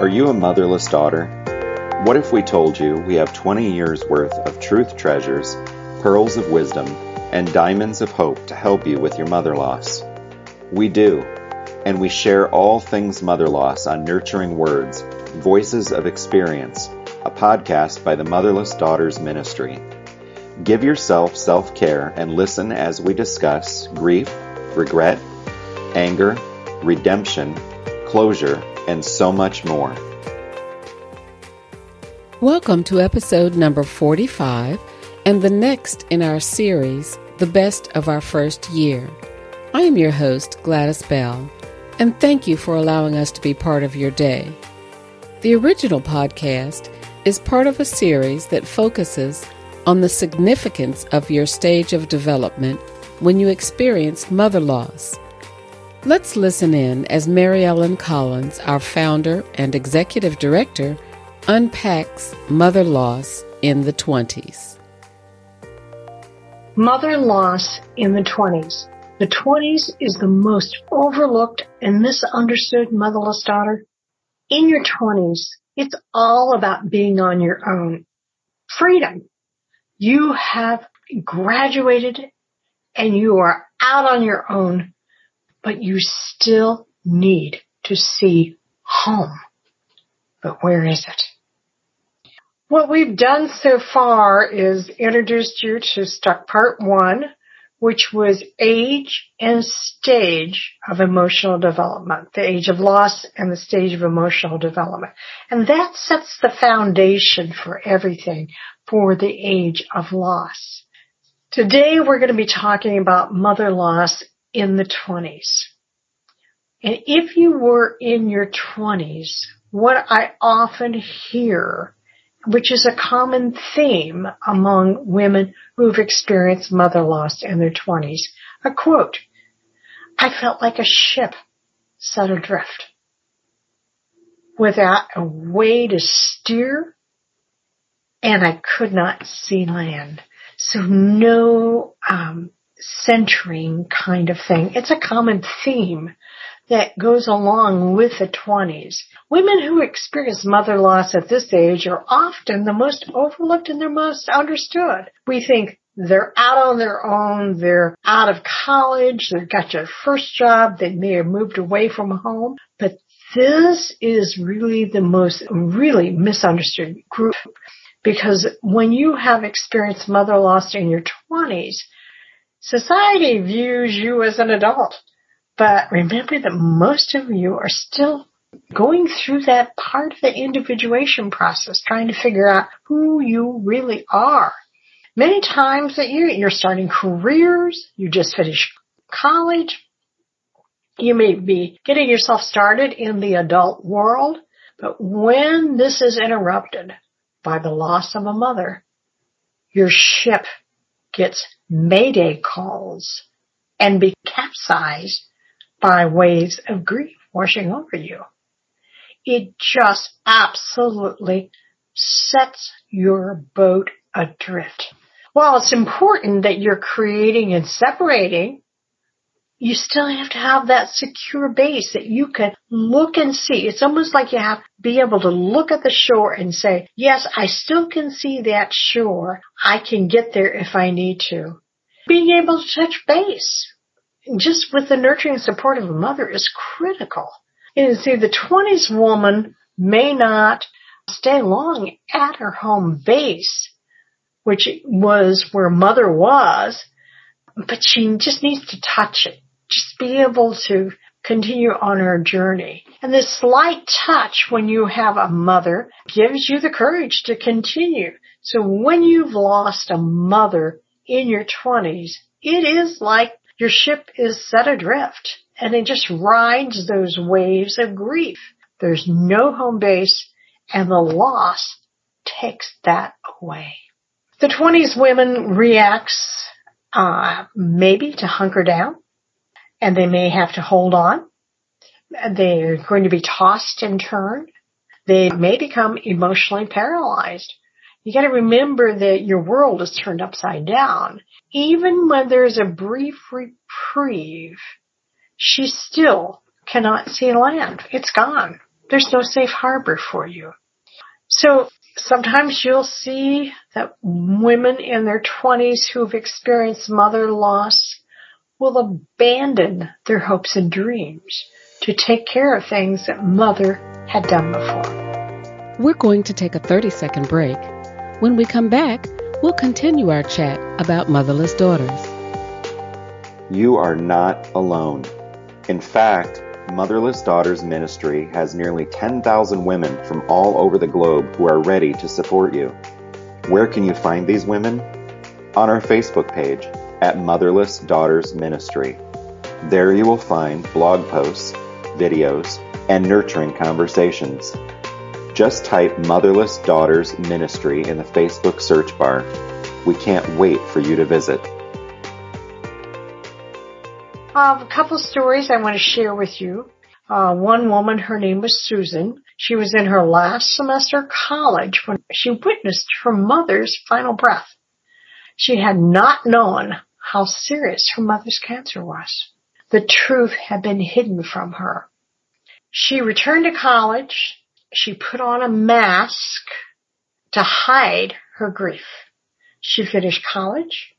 Are you a motherless daughter? What if we told you we have 20 years worth of truth treasures, pearls of wisdom, and diamonds of hope to help you with your mother loss? We do, and we share all things mother loss on Nurturing Words, Voices of Experience, a podcast by the Motherless Daughters Ministry. Give yourself self care and listen as we discuss grief, regret, anger, redemption, closure, and so much more. Welcome to episode number 45 and the next in our series, The Best of Our First Year. I am your host, Gladys Bell, and thank you for allowing us to be part of your day. The original podcast is part of a series that focuses on the significance of your stage of development when you experience mother loss Let's listen in as Mary Ellen Collins, our founder and executive director, unpacks mother loss in the 20s. Mother loss in the 20s. The 20s is the most overlooked and misunderstood motherless daughter. In your 20s, it's all about being on your own. Freedom. You have graduated and you are out on your own but you still need to see home. But where is it? What we've done so far is introduced you to stuck part one, which was age and stage of emotional development, the age of loss and the stage of emotional development. And that sets the foundation for everything for the age of loss. Today we're going to be talking about mother loss in the 20s. And if you were in your 20s, what I often hear, which is a common theme among women who've experienced mother loss in their 20s, a quote, I felt like a ship set adrift without a way to steer and I could not see land. So no um, centering kind of thing. It's a common theme that goes along with the 20s. Women who experience mother loss at this age are often the most overlooked and they're most understood. We think they're out on their own, they're out of college, they've got their first job, they may have moved away from home, but this is really the most really misunderstood group because when you have experienced mother loss in your 20s, Society views you as an adult, but remember that most of you are still going through that part of the individuation process, trying to figure out who you really are. Many times that you, you're starting careers, you just finished college, you may be getting yourself started in the adult world, but when this is interrupted by the loss of a mother, your ship gets mayday calls and be capsized by waves of grief washing over you. It just absolutely sets your boat adrift. While it's important that you're creating and separating, you still have to have that secure base that you can look and see. It's almost like you have to be able to look at the shore and say, yes, I still can see that shore. I can get there if I need to. Being able to touch base just with the nurturing support of a mother is critical. And see, the 20s woman may not stay long at her home base, which was where mother was, but she just needs to touch it just be able to continue on our journey. And this slight touch when you have a mother gives you the courage to continue. So when you've lost a mother in your twenties, it is like your ship is set adrift and it just rides those waves of grief. There's no home base and the loss takes that away. The 20s women reacts uh, maybe to hunker down, and they may have to hold on. They're going to be tossed and turned. They may become emotionally paralyzed. You gotta remember that your world is turned upside down. Even when there's a brief reprieve, she still cannot see land. It's gone. There's no safe harbor for you. So sometimes you'll see that women in their 20s who've experienced mother loss will abandon their hopes and dreams to take care of things that mother had done before. We're going to take a 30 second break. When we come back, we'll continue our chat about motherless daughters. You are not alone. In fact, Motherless Daughters Ministry has nearly 10,000 women from all over the globe who are ready to support you. Where can you find these women? On our Facebook page at Motherless Daughters Ministry. There you will find blog posts, videos, and nurturing conversations. Just type Motherless Daughters Ministry in the Facebook search bar. We can't wait for you to visit. Um, a couple stories I want to share with you. Uh, one woman, her name was Susan. She was in her last semester of college when she witnessed her mother's final breath. She had not known how serious her mother's cancer was. The truth had been hidden from her. She returned to college. She put on a mask to hide her grief. She finished college,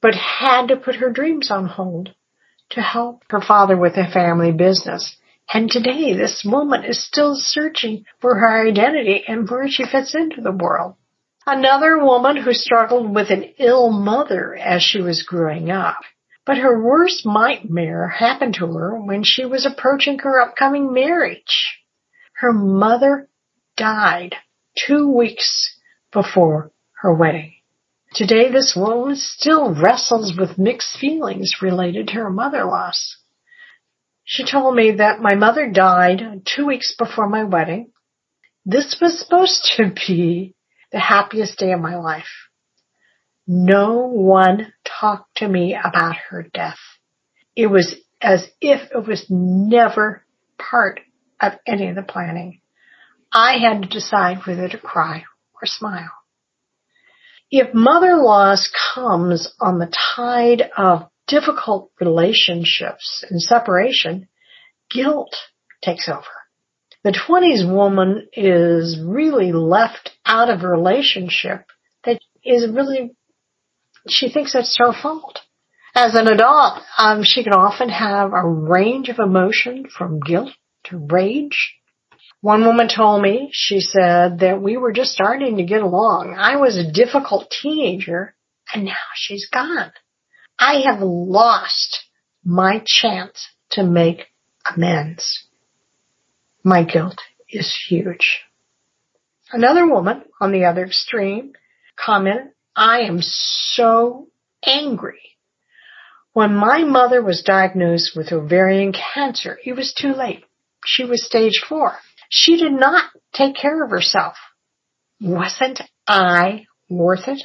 but had to put her dreams on hold to help her father with a family business. And today this woman is still searching for her identity and where she fits into the world. Another woman who struggled with an ill mother as she was growing up. But her worst nightmare happened to her when she was approaching her upcoming marriage. Her mother died two weeks before her wedding. Today, this woman still wrestles with mixed feelings related to her mother loss. She told me that my mother died two weeks before my wedding. This was supposed to be the happiest day of my life. No one talked to me about her death. It was as if it was never part of any of the planning. I had to decide whether to cry or smile. If mother loss comes on the tide of difficult relationships and separation, guilt takes over. The 20s woman is really left out of a relationship that is really, she thinks that's her fault. As an adult, um, she can often have a range of emotion from guilt to rage one woman told me, she said that we were just starting to get along. I was a difficult teenager and now she's gone. I have lost my chance to make amends. My guilt is huge. Another woman on the other extreme commented, I am so angry. When my mother was diagnosed with ovarian cancer, it was too late. She was stage four. She did not take care of herself. Wasn't I worth it?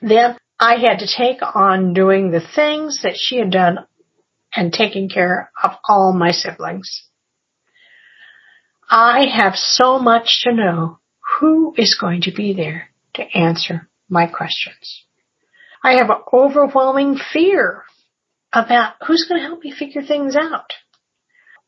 Then I had to take on doing the things that she had done and taking care of all my siblings. I have so much to know who is going to be there to answer my questions. I have an overwhelming fear about who's going to help me figure things out.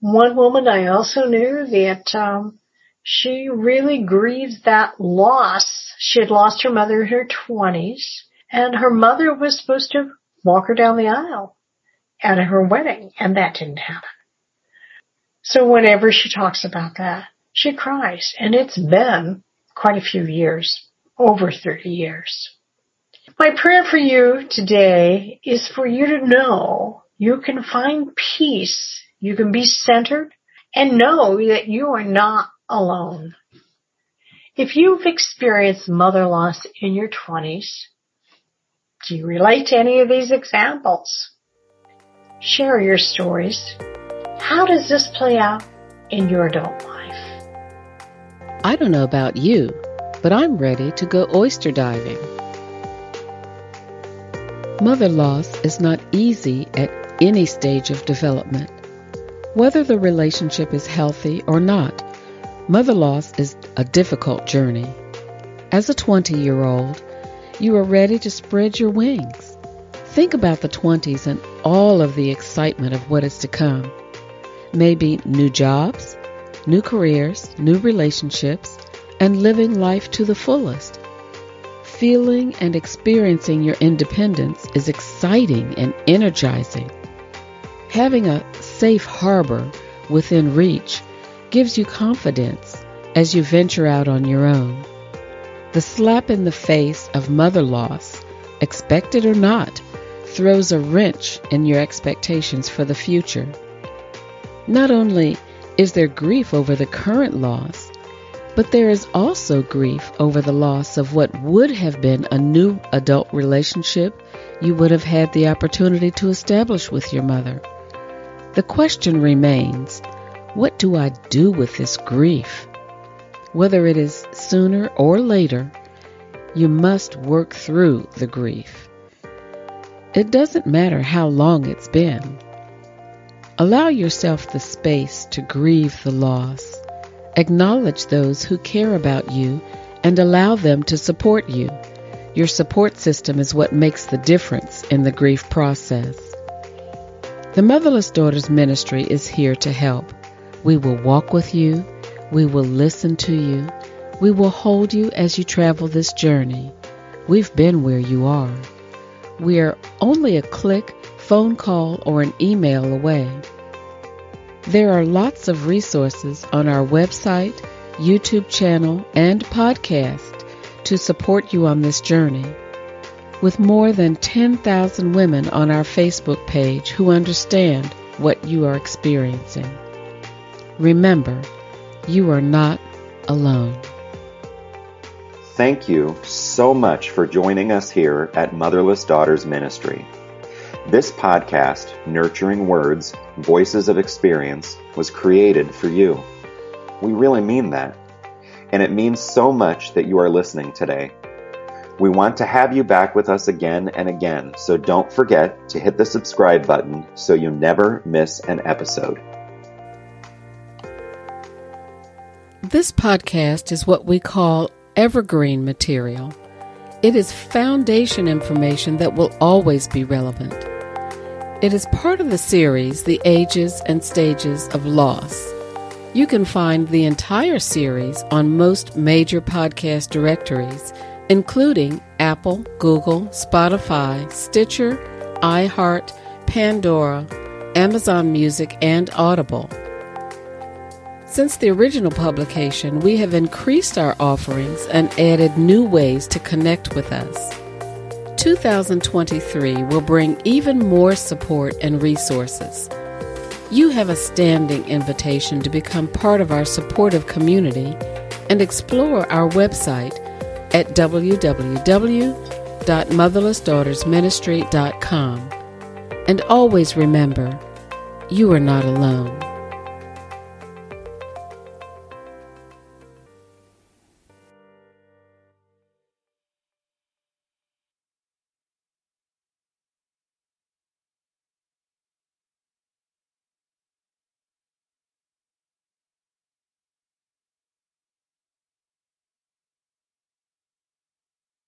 One woman I also knew that um, she really grieved that loss. She had lost her mother in her 20s, and her mother was supposed to walk her down the aisle at her wedding, and that didn't happen. So whenever she talks about that, she cries, and it's been quite a few years, over 30 years. My prayer for you today is for you to know you can find peace you can be centered and know that you are not alone. If you've experienced mother loss in your 20s, do you relate to any of these examples? Share your stories. How does this play out in your adult life? I don't know about you, but I'm ready to go oyster diving. Mother loss is not easy at any stage of development. Whether the relationship is healthy or not, mother loss is a difficult journey. As a 20 year old, you are ready to spread your wings. Think about the 20s and all of the excitement of what is to come. Maybe new jobs, new careers, new relationships, and living life to the fullest. Feeling and experiencing your independence is exciting and energizing. Having a safe harbor within reach gives you confidence as you venture out on your own. The slap in the face of mother loss, expected or not, throws a wrench in your expectations for the future. Not only is there grief over the current loss, but there is also grief over the loss of what would have been a new adult relationship you would have had the opportunity to establish with your mother. The question remains what do I do with this grief? Whether it is sooner or later, you must work through the grief. It doesn't matter how long it's been. Allow yourself the space to grieve the loss. Acknowledge those who care about you and allow them to support you. Your support system is what makes the difference in the grief process. The Motherless Daughters Ministry is here to help. We will walk with you we will listen to you. We will hold you as you travel this journey. We've been where you are. We are only a click, phone call, or an email away. There are lots of resources on our website, YouTube channel, and podcast to support you on this journey. With more than 10,000 women on our Facebook page who understand what you are experiencing. Remember, you are not alone. Thank you so much for joining us here at Motherless Daughters Ministry. This podcast, Nurturing Words, Voices of Experience, was created for you. We really mean that. And it means so much that you are listening today. We want to have you back with us again and again, so don't forget to hit the subscribe button so you never miss an episode. This podcast is what we call evergreen material. It is foundation information that will always be relevant. It is part of the series, The Ages and Stages of Loss. You can find the entire series on most major podcast directories, including Apple, Google, Spotify, Stitcher, iHeart, Pandora, Amazon Music, and Audible. Since the original publication, we have increased our offerings and added new ways to connect with us. 2023 will bring even more support and resources. You have a standing invitation to become part of our supportive community and explore our website at www.motherlessdaughtersministry.com. And always remember, you are not alone.